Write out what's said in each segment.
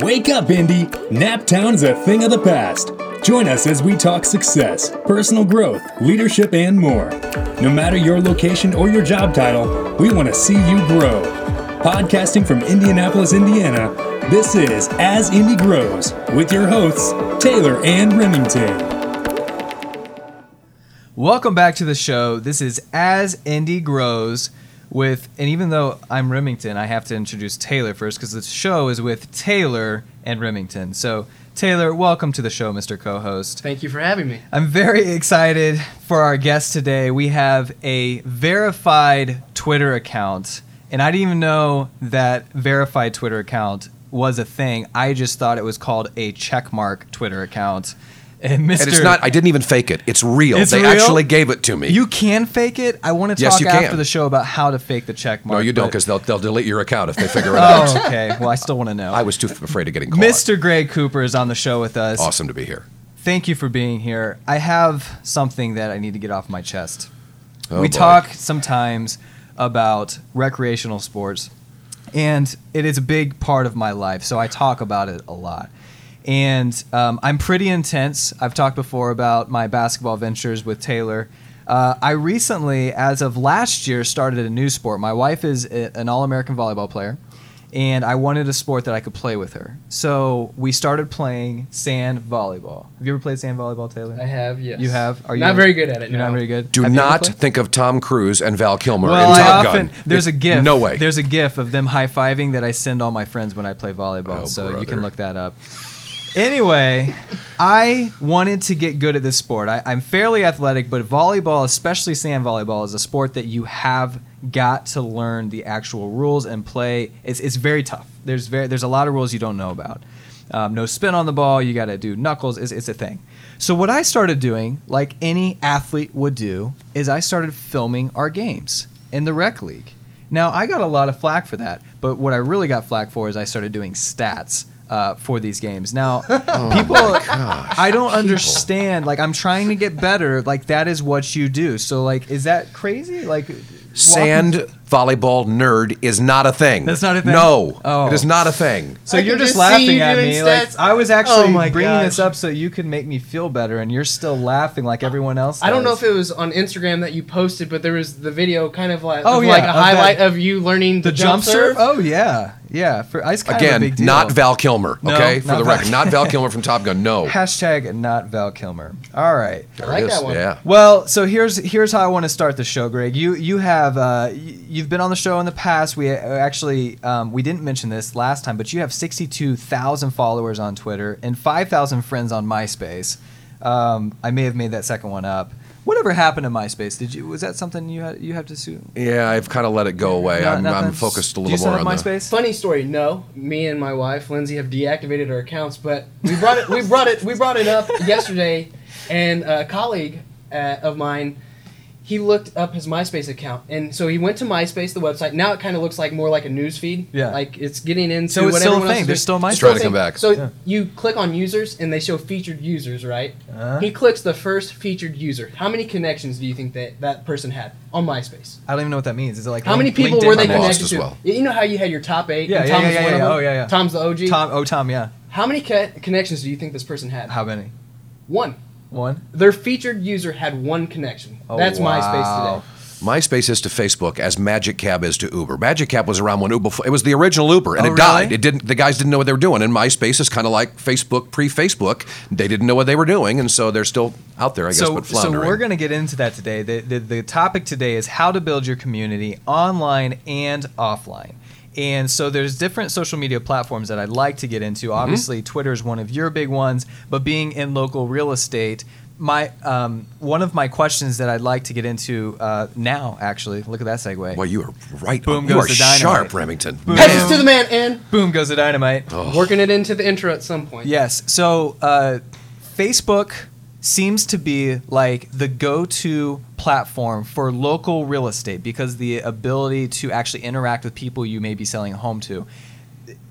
Wake up, Indy! Naptown is a thing of the past. Join us as we talk success, personal growth, leadership, and more. No matter your location or your job title, we want to see you grow. Podcasting from Indianapolis, Indiana, this is As Indy Grows with your hosts, Taylor and Remington. Welcome back to the show. This is As Indy Grows with, and even though I'm Remington, I have to introduce Taylor first because the show is with Taylor and Remington. So, Taylor, welcome to the show, Mr. Co host. Thank you for having me. I'm very excited for our guest today. We have a verified Twitter account, and I didn't even know that verified Twitter account was a thing. I just thought it was called a checkmark Twitter account. And Mr. And it's not. I didn't even fake it. It's real. It's they real? actually gave it to me. You can fake it. I want to Yes, talk you after can. the show about how to fake the check mark. no, you don't, because they'll they'll delete your account if they figure it oh, out. Oh, okay. Well, I still want to know. I was too afraid of getting caught. Mr. Greg Cooper is on the show with us. Awesome to be here. Thank you for being here. I have something that I need to get off my chest. Oh, we boy. talk sometimes about recreational sports, and it is a big part of my life, so I talk about it a lot. And um, I'm pretty intense. I've talked before about my basketball ventures with Taylor. Uh, I recently, as of last year, started a new sport. My wife is a- an All American volleyball player, and I wanted a sport that I could play with her. So we started playing sand volleyball. Have you ever played sand volleyball, Taylor? I have, yes. You have? Are you not very good at it? You're no. not very good. Do Have not think of Tom Cruise and Val Kilmer Well, in I Top often Gun. there's a gif. No way. There's a gif of them high fiving that I send all my friends when I play volleyball. Oh, so you can look that up. Anyway, I wanted to get good at this sport. I, I'm fairly athletic, but volleyball, especially sand volleyball, is a sport that you have got to learn the actual rules and play. It's, it's very tough. There's very there's a lot of rules you don't know about. Um, no spin on the ball. You got to do knuckles. It's, it's a thing. So what I started doing, like any athlete would do, is I started filming our games in the rec league. Now I got a lot of flack for that, but what I really got flack for is I started doing stats uh, for these games. Now people, I don't understand. Like I'm trying to get better. Like that is what you do. So like, is that crazy? Like walk- Sand volleyball nerd is not a thing. That's not a thing? No, Oh. it is not a thing. So I you're just just laughing you at doing me. Like. I was actually Oh bringing gosh. this up so you could make me feel better, and you're still laughing like everyone else. I don't know if it was on Instagram that you posted, but there was the video kind of like, Oh, of yeah, like a of highlight that- of you learning the jump serve. Oh yeah, yeah. For ice kind of a Again, big deal. not Val Kilmer. No, Okay, for the Val- record, not Val Kilmer from Top Gun. No. Hashtag not Val Kilmer. All right. I like There that one. Yeah. Well, so here's here's how I want to start the show, Greg. You you have uh, y- you've been on the show in the past. We uh, actually um, we didn't mention this last time, but you have 62,000 followers on Twitter and 5,000 friends on MySpace. Um, I may have made that second one up. Whatever happened to MySpace? Did you was that something you had you have to sue? Yeah, I've kind of let it go away. No- I'm. I'm focused a little you more have on the. MySpace. Funny story. No, me and my wife Lindsay have deactivated our accounts, but we brought it. We brought it. We brought it up yesterday, and a colleague uh, of mine. He looked up his MySpace account, and so he went to MySpace, the website. Now it kind of looks like more like a news feed. Yeah. like it's getting into. So it's what still a everyone thing. There's still MySpace. It's Trying to come back. So Yeah. you click on users, and they show featured users, right? Uh-huh. He clicks the first featured user. How many connections do you think that that person had on MySpace? I don't even know what that means. Is it like How many people LinkedIn? were they I'm lost connected as to? well. You know how you had your top eight. Yeah, and yeah, Tom's yeah, yeah, yeah. Oh, yeah, yeah. Tom's the OG. Tom. Oh, Tom. Yeah. How many co- connections do you think this person had? How many? One. One. Their featured user had one connection. Oh, That's wow. MySpace today. MySpace is to Facebook as Magic Cab is to Uber. Magic Cab was around when Uber. It was the original Uber, and Oh, it really? died. It didn't. The guys didn't know what they were doing. And MySpace is kind of like Facebook pre-Facebook. They didn't know what they were doing, and so they're still out there, I guess, so, but so we're going to get into that today. The, the, the topic today is how to build your community online and offline. And so there's different social media platforms that I'd like to get into. Obviously, Twitter is one of your big ones, but being in local real estate, my um, one of my questions that I'd like to get into uh, now, actually, look at that segue. Well, you are right. Boom on. You goes are the dynamite. sharp, Remington. Boom. Passes to the man and Boom goes the dynamite. working it into the intro at some point. Yes. So uh, Facebook seems to be like the go-to platform for local real estate because the ability to actually interact with people you may be selling a home to.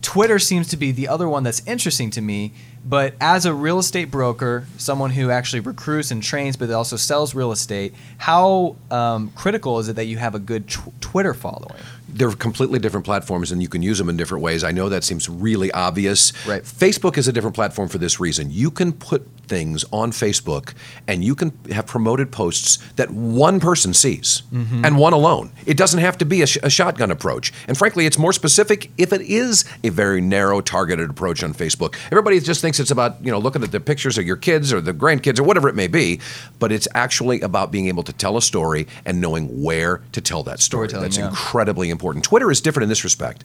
Twitter seems to be the other one that's interesting to me, but as a real estate broker, someone who actually recruits and trains, but also sells real estate, how um, critical is it that you have a good tw- Twitter following? They're completely different platforms and you can use them in different ways. I know that seems really obvious. Right. Facebook is a different platform for this reason. You can put things on Facebook and you can have promoted posts that one person sees mm-hmm. and one alone. It doesn't have to be a, sh- a shotgun approach. And frankly, it's more specific if it is a very narrow targeted approach on Facebook. Everybody just thinks it's about, you know, looking at the pictures of your kids or the grandkids or whatever it may be, but it's actually about being able to tell a story and knowing where to tell that story. That's yeah. incredibly important. Twitter is different in this respect.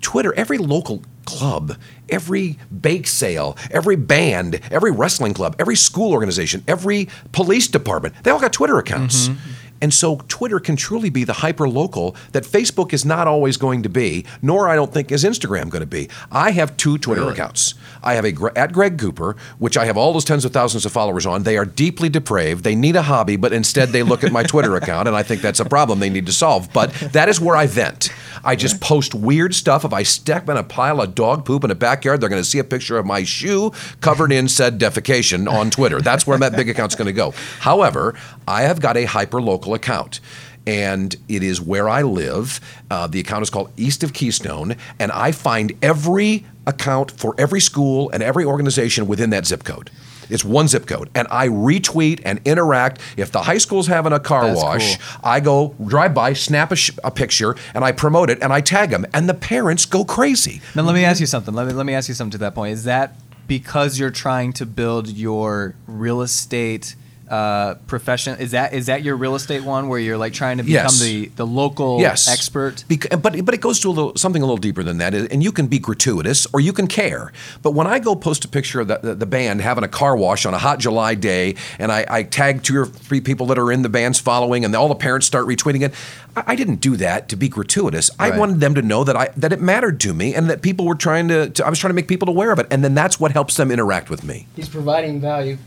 Twitter, every local club, every bake sale, every band, every wrestling club, every school organization, every police department, they all got Twitter accounts. Mm-hmm. And so Twitter can truly be the hyper local that Facebook is not always going to be, nor I don't think is Instagram going to be. I have two Twitter accounts. I have a at Greg Cooper, which I have all those tens of thousands of followers on. They are deeply depraved. They need a hobby, but instead they look at my Twitter account, and I think that's a problem they need to solve. But that is where I vent. I just post weird stuff. If I step in a pile of dog poop in a backyard, they're going to see a picture of my shoe covered in said defecation on Twitter. That's where that big account's going to go. However, I have got a hyper local account. And it is where I live. Uh, the account is called East of Keystone, and I find every account for every school and every organization within that zip code. It's one zip code, and I retweet and interact. If the high school's having a car That's wash, cool. I go drive by, snap a, sh- a picture, and I promote it, and I tag them, and the parents go crazy. Now let me ask you something. Let me let me ask you something to that point. Is that because you're trying to build your real estate uh, profession? Is that is that your real estate one where you're like trying to become Yes. the the local yes. expert? Bec- but but it goes to a little, something a little deeper than that, and you can be gratuitous or you can care. But when I go post a picture of the, the, the band having a car wash on a hot July day, and I, I tag two or three people that are in the band's following, and all the parents start retweeting it, I, I didn't do that to be gratuitous. I Right. wanted them to know that I that it mattered to me, and that people were trying to, to I was trying to make people aware of it, and then that's what helps them interact with me. He's providing value.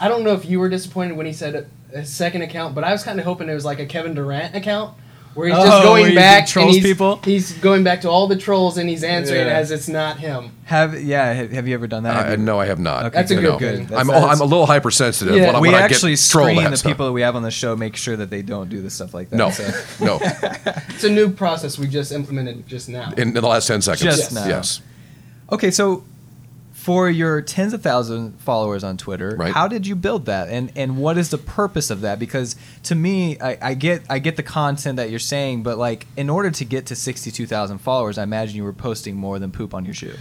I don't know if you were disappointed when he said a, a second account, but I was kind of hoping it was like a Kevin Durant account where he's Oh, just where going he back trolls he's, people? he's going back to all the trolls and he's answering Yeah. as it's not him. Have yeah? Have, have you ever done that? Have I, you- no, I have not. Okay, That's a You good know, thing. That's- I'm, that's- I'm a little hypersensitive. Yeah. when, we when I actually get screen the so- people that we have on the show, make sure that they don't do the stuff like that. No, so. no. It's a new process we just implemented just now. In, in the last ten seconds. Just now. Yes. Okay, so for your tens of thousands followers on Twitter, Right. how did you build that, and and what is the purpose of that? Because to me, I, I get I get the content that you're saying, but like in order to get to sixty two thousand followers, I imagine you were posting more than poop on your shoe.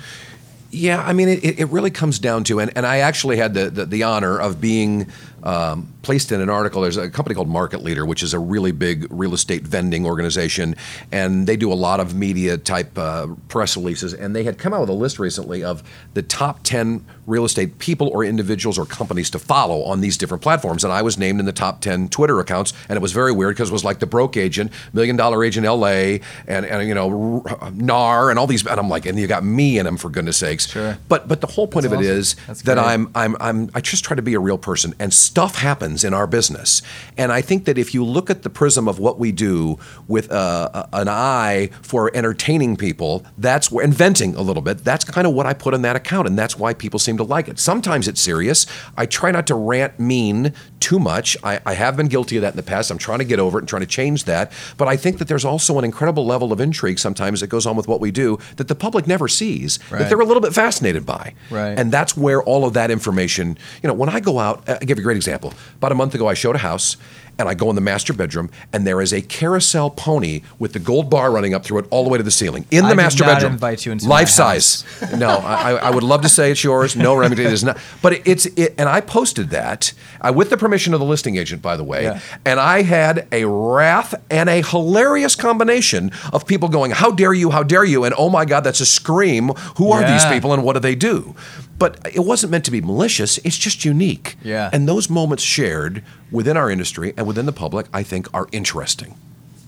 Yeah, I mean, it, it really comes down to, and, and I actually had the, the, the honor of being um, placed in an article. There's a company called Market Leader, which is a really big real estate vending organization, and they do a lot of media type uh, press releases. And they had come out with a list recently of the top 10 real estate people or individuals or companies to follow on these different platforms. And I was named in the top 10 Twitter accounts, and it was very weird because it was like the broke agent, million dollar agent LA, and, and you know, R- NAR, and all these. And I'm like, and you got me in them, for goodness sakes. Sure. But but the whole point That's of it awesome. is That's that great. I'm I'm I'm I just try to be a real person, and stuff happens in our business. And I think that if you look at the prism of what we do with uh, a, an eye for entertaining people, that's where inventing a little bit. That's kind of what I put in that account, and that's why people seem to like it. Sometimes it's serious. I try not to rant mean too much. I, I have been guilty of that in the past. I'm trying to get over it and trying to change that. But I think that there's also an incredible level of intrigue sometimes that goes on with what we do that the public never sees. Right. That they're a little bit fascinated by. Right. And that's where all of that information, you know, when I go out, I'll give you a great example. About a month ago, I showed a house and I go in the master bedroom and there is a carousel pony with the gold bar running up through it all the way to the ceiling in the I master bedroom. invite you into Life size. no, I, I would love to say it's yours. No, Remington, it is not. But it, it's, it, and I posted that uh, with the permission of the listing agent, by the way. Yeah. And I had a wrath and a hilarious combination of people going, How dare you? How dare you? And oh my God, that's a scream. Who are these people and what do they do? But it wasn't meant to be malicious. It's just unique. Yeah. And those moments shared within our industry and within the public, I think, are interesting.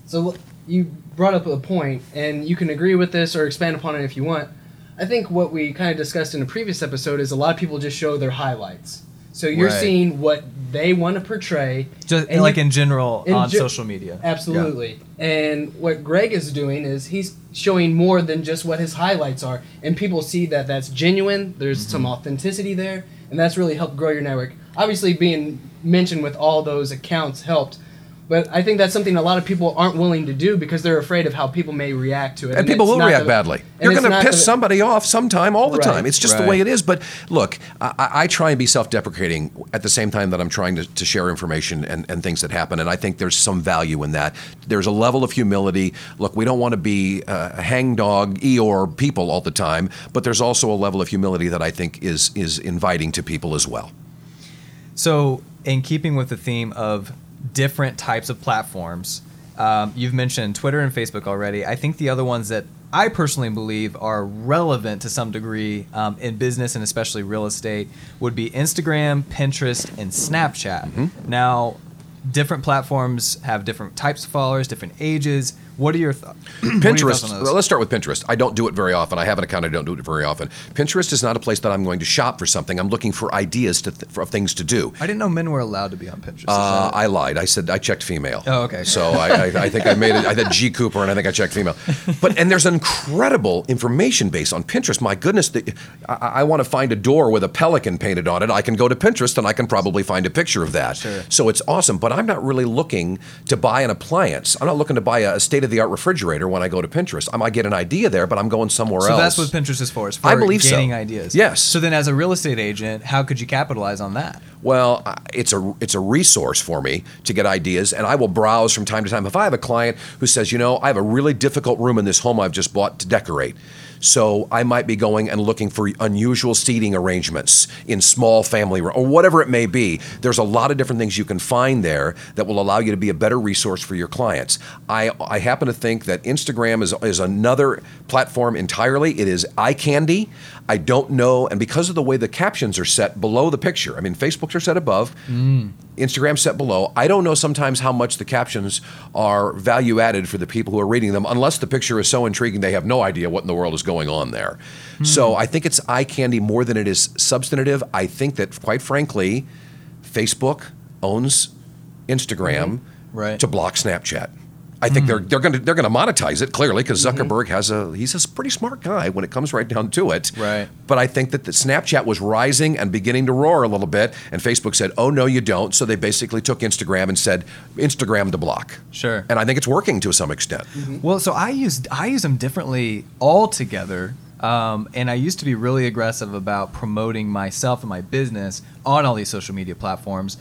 So you brought up a point, and you can agree with this or expand upon it if you want. I think what we kind of discussed in a previous episode is a lot of people just show their highlights. So you're Right. seeing what they want to portray, Just and like you- in general in on ge- social media. Absolutely. And what Greg is doing is he's showing more than just what his highlights are, and people see that that's genuine. There's Mm-hmm. some authenticity there, and that's really helped grow your network. Obviously, being mentioned with all those accounts helped. But I think that's something a lot of people aren't willing to do because they're afraid of how people may react to it. And people will react the- badly. You're going to piss the- somebody off sometime, all the Right. time. It's just the way it is. But look, I, I try and be self-deprecating at the same time that I'm trying to, to share information and, and things that happen. And I think there's some value in that. There's a level of humility. Look, we don't want to be uh, hangdog Eeyore people all the time, but there's also a level of humility that I think is is inviting to people as well. So, in keeping with the theme of different types of platforms, um, you've mentioned Twitter and Facebook already. I think the other ones that I personally believe are relevant to some degree um, in business and especially real estate would be Instagram, Pinterest, and Snapchat. Mm-hmm. Now, different platforms have different types of followers, different ages. What are your, th- what are your thoughts Pinterest. on those? Well, let's start with Pinterest. I don't do it very often. I have an account. I don't do it very often. Pinterest is not a place that I'm going to shop for something. I'm looking for ideas to th- for things to do. I didn't know men were allowed to be on Pinterest. Uh, I lied. I said I checked female. Oh, okay. So I, I, I think I made it. I said G Cooper, and I think I checked female. But and there's an incredible information base on Pinterest. My goodness, the, I, I want to find a door with a pelican painted on it. I can go to Pinterest and I can probably find a picture of that. Sure. So it's awesome. But I'm not really looking to buy an appliance. I'm not looking to buy a state of the art refrigerator when I go to Pinterest. I might get an idea there, but I'm going somewhere So else. that's what Pinterest is for. It's for I believe so. gaining ideas. Yes. So then, as a real estate agent, how could you capitalize on that? Well, it's a it's a resource for me to get ideas, and I will browse from time to time. If I have a client who says, you know, I have a really difficult room in this home I've just bought to decorate, so I might be going and looking for unusual seating arrangements in small family room or whatever it may be. There's a lot of different things you can find there that will allow you to be a better resource for your clients. I I happen to think that Instagram is is another platform entirely. It is eye candy. I don't know, and because of the way the captions are set below the picture, I mean, Facebooks are set above, mm. Instagram set below. I don't know sometimes how much the captions are value added for the people who are reading them, unless the picture is so intriguing they have no idea what in the world is going on there. So hmm. I think it's eye candy more than it is substantive. I think that, quite frankly, Facebook owns Instagram mm-hmm. Right. to block Snapchat. I think they're mm. they're going to they're going to monetize it clearly because mm-hmm. Zuckerberg has a he's a pretty smart guy when it comes right down to it. Right. But I think that the Snapchat was rising and beginning to roar a little bit, and Facebook said, "Oh no, you don't." So they basically took Instagram and said, "Instagram to block." Sure. And I think it's working to some extent. Mm-hmm. Well, so I use I use them differently altogether. Um, and I used to be really aggressive about promoting myself and my business on all these social media platforms.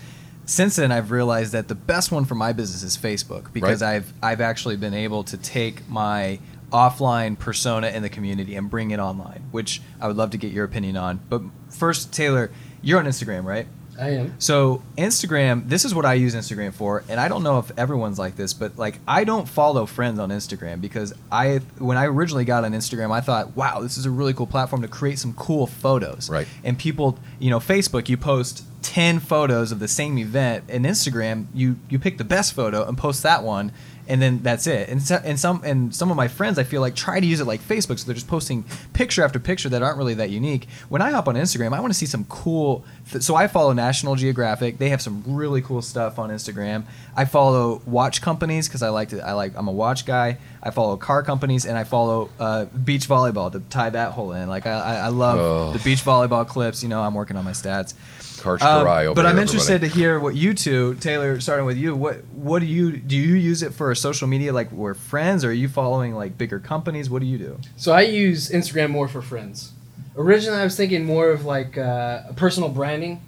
Since then, I've realized that the best one for my business is Facebook because Right. I've I've actually been able to take my offline persona in the community and bring it online, which I would love to get your opinion on. But first, Taylor, you're on Instagram, right? I am. So Instagram, this is what I use Instagram for, and I don't know if everyone's like this, but like I don't follow friends on Instagram because I when I originally got on Instagram, I thought, wow, this is a really cool platform to create some cool photos. Right. And people, you know, Facebook, you post 10 photos of the same event, in Instagram, you you pick the best photo and post that one. And then that's it. And, so, and some and some of my friends, I feel like try to use it like Facebook, so they're just posting picture after picture that aren't really that unique. When I hop on Instagram, I want to see some cool. Th- so I follow National Geographic. They have some really cool stuff on Instagram. I follow watch companies because I like to. I like. I'm a watch guy. I follow car companies and I follow uh, beach volleyball to tie that whole in. Like I, I, I love Oh. the beach volleyball clips. You know, I'm working on my stats. Karch Um, Kiraly over but I'm here, interested everybody. to hear what you two, Taylor, starting with you. What what do you do? You use it for social media, like we're friends, or are you following like bigger companies? What do you do? So I use Instagram more for friends. Originally, I was thinking more of like uh, personal branding,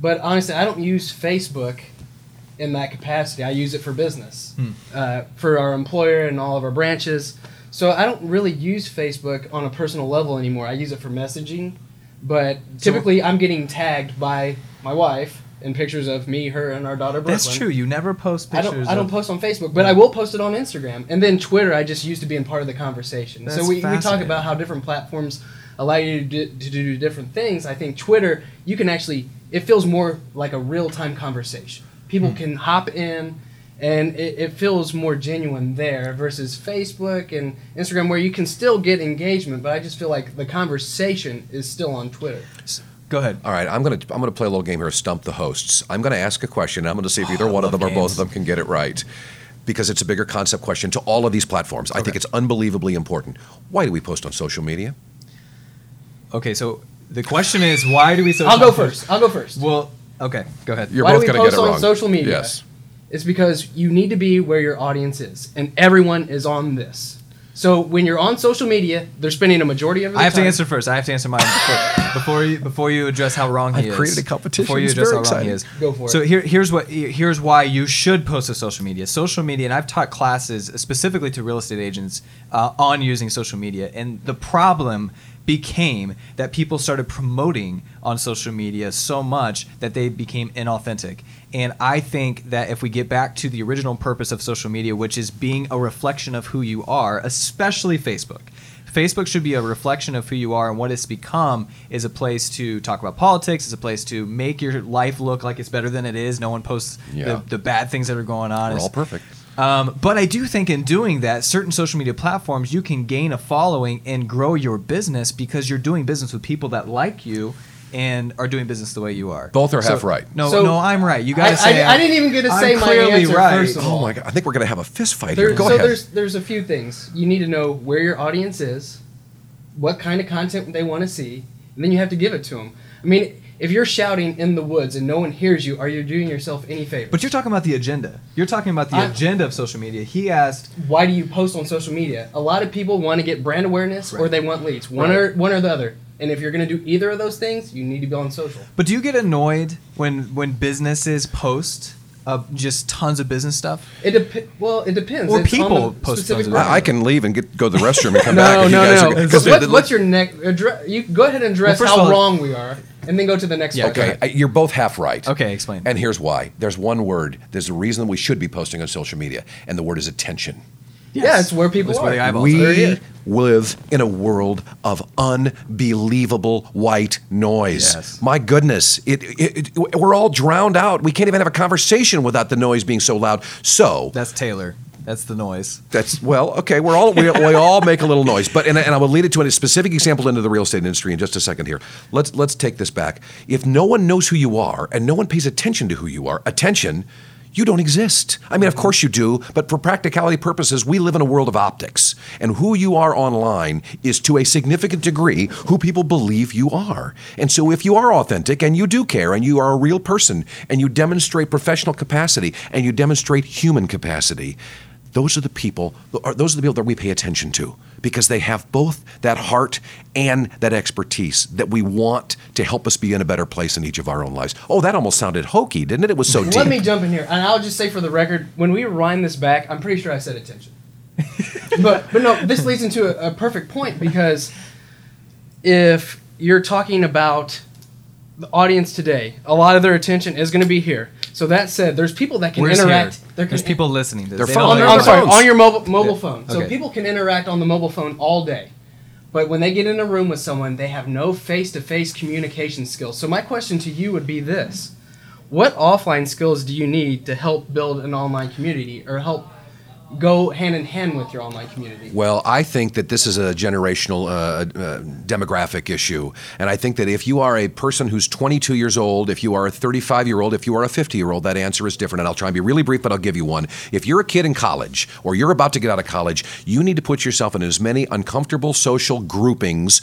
but honestly, I don't use Facebook in that capacity. I use it for business, Hmm. uh, for our employer and all of our branches. So I don't really use Facebook on a personal level anymore. I use it for messaging, but typically I'm getting tagged by my wife in pictures of me, her, and our daughter Brooklyn. That's true. You never post pictures. I don't. I don't of- post on Facebook, but I will post it on Instagram, and then Twitter. I just used to be in part of the conversation. That's so we, we talk about how different platforms allow you to do, to do different things. I think Twitter, you can actually. It feels more like a real time conversation. People Hmm. can hop in, and it, it feels more genuine there versus Facebook and Instagram, where you can still get engagement, but I just feel like the conversation is still on Twitter. Go ahead. All right, I'm gonna I'm gonna play a little game here. Stump the hosts. I'm gonna ask a question. I'm gonna see if oh, either Oh, I one of love them or both of them can get it right, because it's a bigger concept question to all of these platforms. I think it's unbelievably important. Why do we post on social media? Okay, so the question is, why do we? Social I'll go first. I'll go first. Well, okay, go ahead. You're Why do both we gonna post get it on wrong. social media? Yes. Is because you need to be where your audience is, and everyone is on this. So when you're on social media, they're spending a majority of their I have time. to answer first. I have to answer mine before, before you before you address how wrong he I've is. created a competition. Before you address very how wrong he is. Go for so it. here here's what here's why you should post to social media. Social media, and I've taught classes specifically to real estate agents uh, on using social media, and the problem became that people started promoting on social media so much that they became inauthentic. And I think that if we get back to the original purpose of social media, which is being a reflection of who you are, especially Facebook. Facebook should be a reflection of who you are and what it's become is a place to talk about politics, it's a place to make your life look like it's better than it is. No one posts Yeah. the, the bad things that are going on. We're It's- all perfect. um, but I do think in doing that, certain social media platforms, you can gain a following and grow your business because you're doing business with people that like you and are doing business the way you are. Both are So- half right. No, So, no, I'm right. You got I, to say I, I didn't even get to I'm say my clearly answer right. first of oh all. Oh my god! I think we're going to have a fist fight There- here. Go so ahead. there's there's a few things you need to know where your audience is, what kind of content they want to see, and then you have to give it to them. I mean, if you're shouting in the woods and no one hears you, are you doing yourself any favors? But you're talking about the agenda. You're talking about the I- agenda of social media. He asked, why do you post on social media? A lot of people want to get brand awareness or they want leads. One Right. or one or the other. And if you're going to do either of those things, you need to be on social. but do you get annoyed when when businesses post uh, just tons of business stuff? It dep- well, it depends. Or It's people post specific those brand. I, I can leave and get go to the restroom and come back. No, if you no, guys no. Are, no. 'cause What, the- the- what's your next? Address, you go ahead and address Well, how all- wrong we are, and then go to the next. Yeah, Okay, ahead. uh, you're both half right. Okay, explain. And here's why. There's one word. There's a reason we should be posting on social media, and the word is attention. Yeah, it's where people It's are. where the eyeballs we are. There it is. live in a world of unbelievable white noise. Yes. My goodness, it, it, it- we're all drowned out. We can't even have a conversation without the noise being so loud. So That's Taylor. That's the noise. that's well, okay. We're all we, we all make a little noise, but and, and I will lead it to a specific example into the real estate industry in just a second here. Let's let's take this back. If no one knows who you are and no one pays attention to who you are, attention. You don't exist. I mean, of course you do, but for practicality purposes, we live in a world of optics. And who you are online is to a significant degree who people believe you are. And so if you are authentic and you do care and you are a real person and you demonstrate professional capacity and you demonstrate human capacity, those are the people those are the people that we pay attention to because they have both that heart and that expertise that we want to help us be in a better place in each of our own lives. Oh, that almost sounded hokey, didn't it? It was so deep. Let me jump in here, and I'll just say for the record, when we rewind this back, I'm pretty sure I said attention. but but no, this leads into a, a perfect point because if you're talking about the audience today, a lot of their attention is going to be here. So that said, there's people that can Where's interact. here? There There's can- people listening. To this. They phone. don't on their, their I'm sorry, on your mobile mobile Yeah, phone. So okay. people can interact on the mobile phone all day. But when they get in a room with someone, they have no face-to-face communication skills. So my question to you would be this: What offline skills do you need to help build an online community or help go hand in hand with your online community? Well, I think that this is a generational uh, uh, demographic issue. And I think that if you are a person who's 22 years old, if you are a 35 year old, if you are a 50 year old, that answer is different. And I'll try and be really brief, but I'll give you one. If you're a kid in college or you're about to get out of college, you need to put yourself in as many uncomfortable social groupings.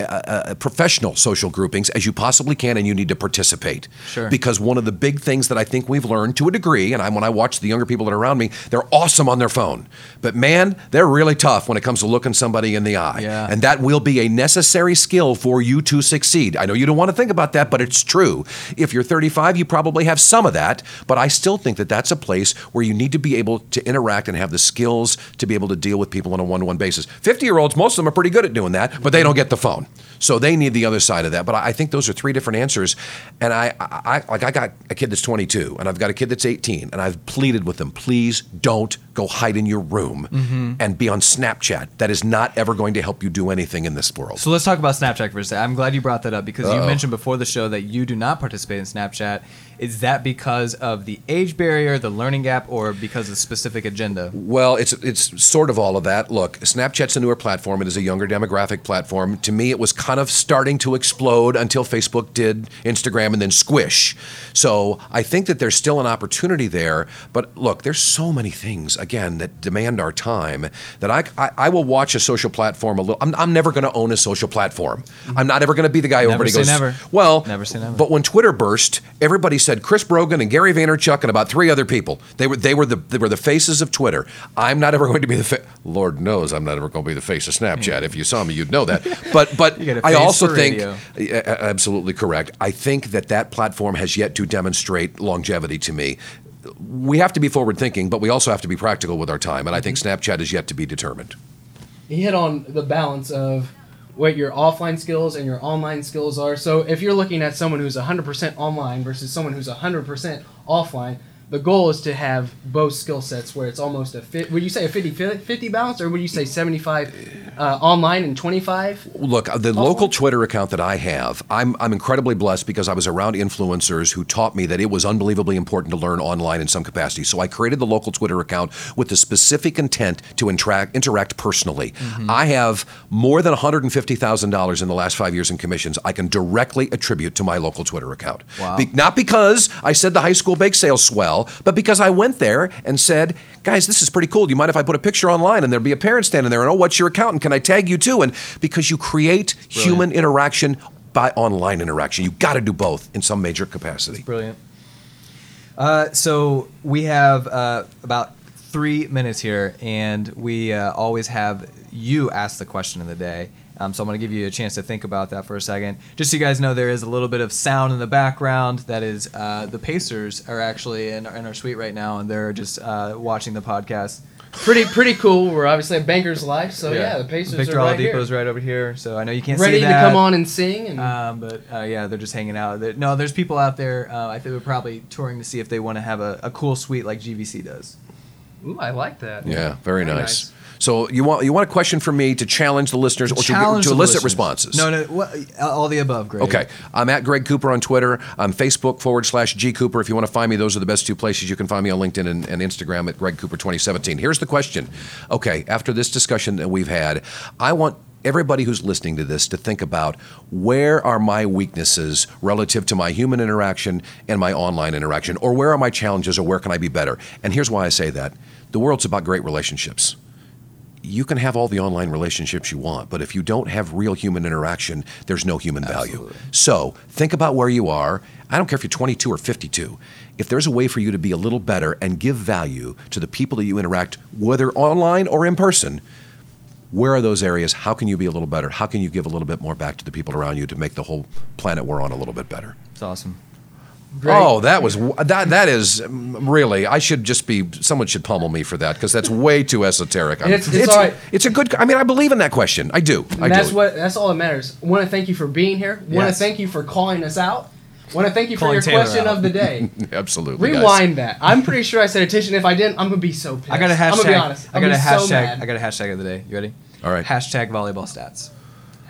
Uh, uh, professional social groupings as you possibly can, and you need to participate. Sure. Because one of the big things that I think we've learned to a degree, and I, when I watch the younger people that are around me, they're awesome on their phone. But man, they're really tough when it comes to looking somebody in the eye. Yeah. And that will be a necessary skill for you to succeed. I know you don't want to think about that, but it's true. If you're 35, you probably have some of that, but I still think that that's a place where you need to be able to interact and have the skills to be able to deal with people on a one to one basis. 50 year olds, most of them are pretty good at doing that, but they don't get the phone down. So they need the other side of that. But I think those are three different answers. And I, I, like I got a kid that's 22, and I've got a kid that's 18, and I've pleaded with them, please don't go hide in your room Mm-hmm. and be on Snapchat. That is not ever going to help you do anything in this world. So let's talk about Snapchat for a second. I'm glad you brought that up because you Uh-oh. mentioned before the show that you do not participate in Snapchat. Is that because of the age barrier, the learning gap, or because of specific agenda? Well, it's it's sort of all of that. Look, Snapchat's a newer platform. It is a younger demographic platform. To me, it was kind of starting to explode until Facebook did Instagram and then Squish. So I think that there's still an opportunity there. But look, there's so many things. again that demand our time that I, I, I will watch a social platform a little. I'm, I'm never going to own a social platform. Mm-hmm. I'm not ever going to be the guy who Never everybody goes. never. Well, Never say never. But when Twitter burst, everybody said Chris Brogan and Gary Vaynerchuk and about three other people. They were they were the they were the faces of Twitter. I'm not ever going to be the fa- Lord knows I'm not ever going to be the face of Snapchat. Mm. If you saw me, you'd know that. But but You got a I also for think radio. absolutely correct. I think that that platform has yet to demonstrate longevity to me. We have to be forward thinking, but we also have to be practical with our time. And I think mm-hmm. Snapchat is yet to be determined. he hit on the balance of what your offline skills and your online skills are. So if you're looking at someone who's 100% online versus someone who's 100% offline, the goal is to have both skill sets where it's almost a fit. Would you say a 50 50 balance or would you say 75 uh, online and 25? Look, uh, the local Twitter account that I have, I'm, I'm incredibly blessed because I was around influencers who taught me that it was unbelievably important to learn online in some capacity. So I created the local Twitter account with the specific intent to interact, interact personally. I have more than $150,000 in the last five years in commissions I can directly attribute to my local Twitter account. Wow. Be- not because I said the high school bake sale swell, but because I went there and said, guys, this is pretty cool. Do you mind if I put a picture online and there'd be a parent standing there and, oh, what's your account? And can I tag you too? And because you create human interaction by online interaction, you got to do both in some major capacity. Brilliant. Uh, so we have uh, about three minutes here, and we uh, always have you ask the question of the day. Um, so I'm going to give you a chance to think about that for a second. Just so you guys know, there is a little bit of sound in the background. That is, uh, the Pacers are actually in, in our suite right now, and they're just uh, watching the podcast. Pretty pretty cool. We're obviously at Bankers Life, so yeah, the Pacers Victor are right Oladipo's here. right over here, so I know you can't ready see to come on and sing. And Um, but uh, yeah, they're just hanging out. There- no, there's people out there. Uh, I think we're probably touring to see if they want to have a, a cool suite like GVC does. ooh, I like that. Yeah, very, Very nice. nice. So you want you want a question from me to challenge the listeners or to, Challenge to the elicit listeners. responses? No, no, what, all the above. Greg. Okay. I'm at Greg Cooper on Twitter. I'm Facebook forward slash G Cooper. If you want to find me, those are the best two places. You can find me on LinkedIn and, and Instagram at Greg Cooper 2017. Here's the question. Okay, after this discussion that we've had, I want everybody who's listening to this to think about where are my weaknesses relative to my human interaction and my online interaction, or where are my challenges, or where can I be better? And here's why I say that the world's about great relationships you can have all the online relationships you want, but if you don't have real human interaction, there's no human value. So think about where you are. I don't care if you're 22 or 52. If there's a way for you to be a little better and give value to the people that you interact, whether online or in person, where are those areas? How can you be a little better? How can you give a little bit more back to the people around you to make the whole planet we're on a little bit better? It's awesome. Great. Oh, that was that. That is um, really. I should just be. Someone should pummel me for that because that's way too esoteric. I'm- It's- it's all right. It's a good. I mean, I believe in that question. I do. I that's do. what that's all that matters. Want to thank you for being here. Want to Yes. thank you for calling us out. Want to thank you for Calling your Taylor question out. of the day. Absolutely. guys. Rewind that. I'm pretty sure I said attention. If I didn't, I'm gonna be so pissed. I got a hashtag. I'm gonna be honest. I I'm got a hashtag. So. I got a hashtag of the day. You ready? All right. Hashtag volleyball stats.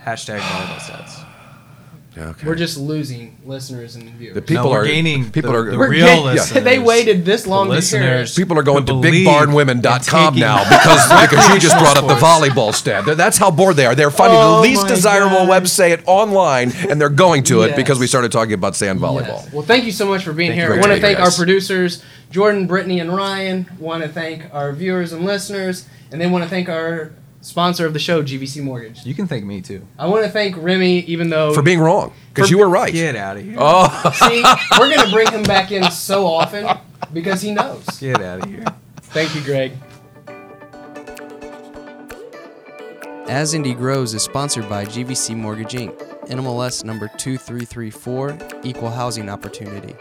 Hashtag volleyball stats. Okay. We're just losing listeners and viewers. The people no, we're gaining. People the, are the We're real getting- listeners. They waited this long The to hear it. People are going to believe bigbarnwomen.com in now because because you just brought up the volleyball stat. That's how bored they are. They're finding Oh the least desirable God. website online, and they're going to it Yes. because we started talking about sand volleyball. Yes. Well, thank you so much for being Thank here. I want to being here, thank our producers, Jordan, Brittany, and Ryan. Want to thank our viewers and listeners, and then want to thank our sponsor of the show, GVC Mortgage. You can thank me too. I want to thank Remy, even though For being wrong, because you were right. Get out of here. Oh, See, we're gonna bring him back in so often because he knows. Get out of here. Thank you, Greg. As Indy Grows is sponsored by GVC Mortgage Inc., NMLS number 2334, Equal Housing Opportunity.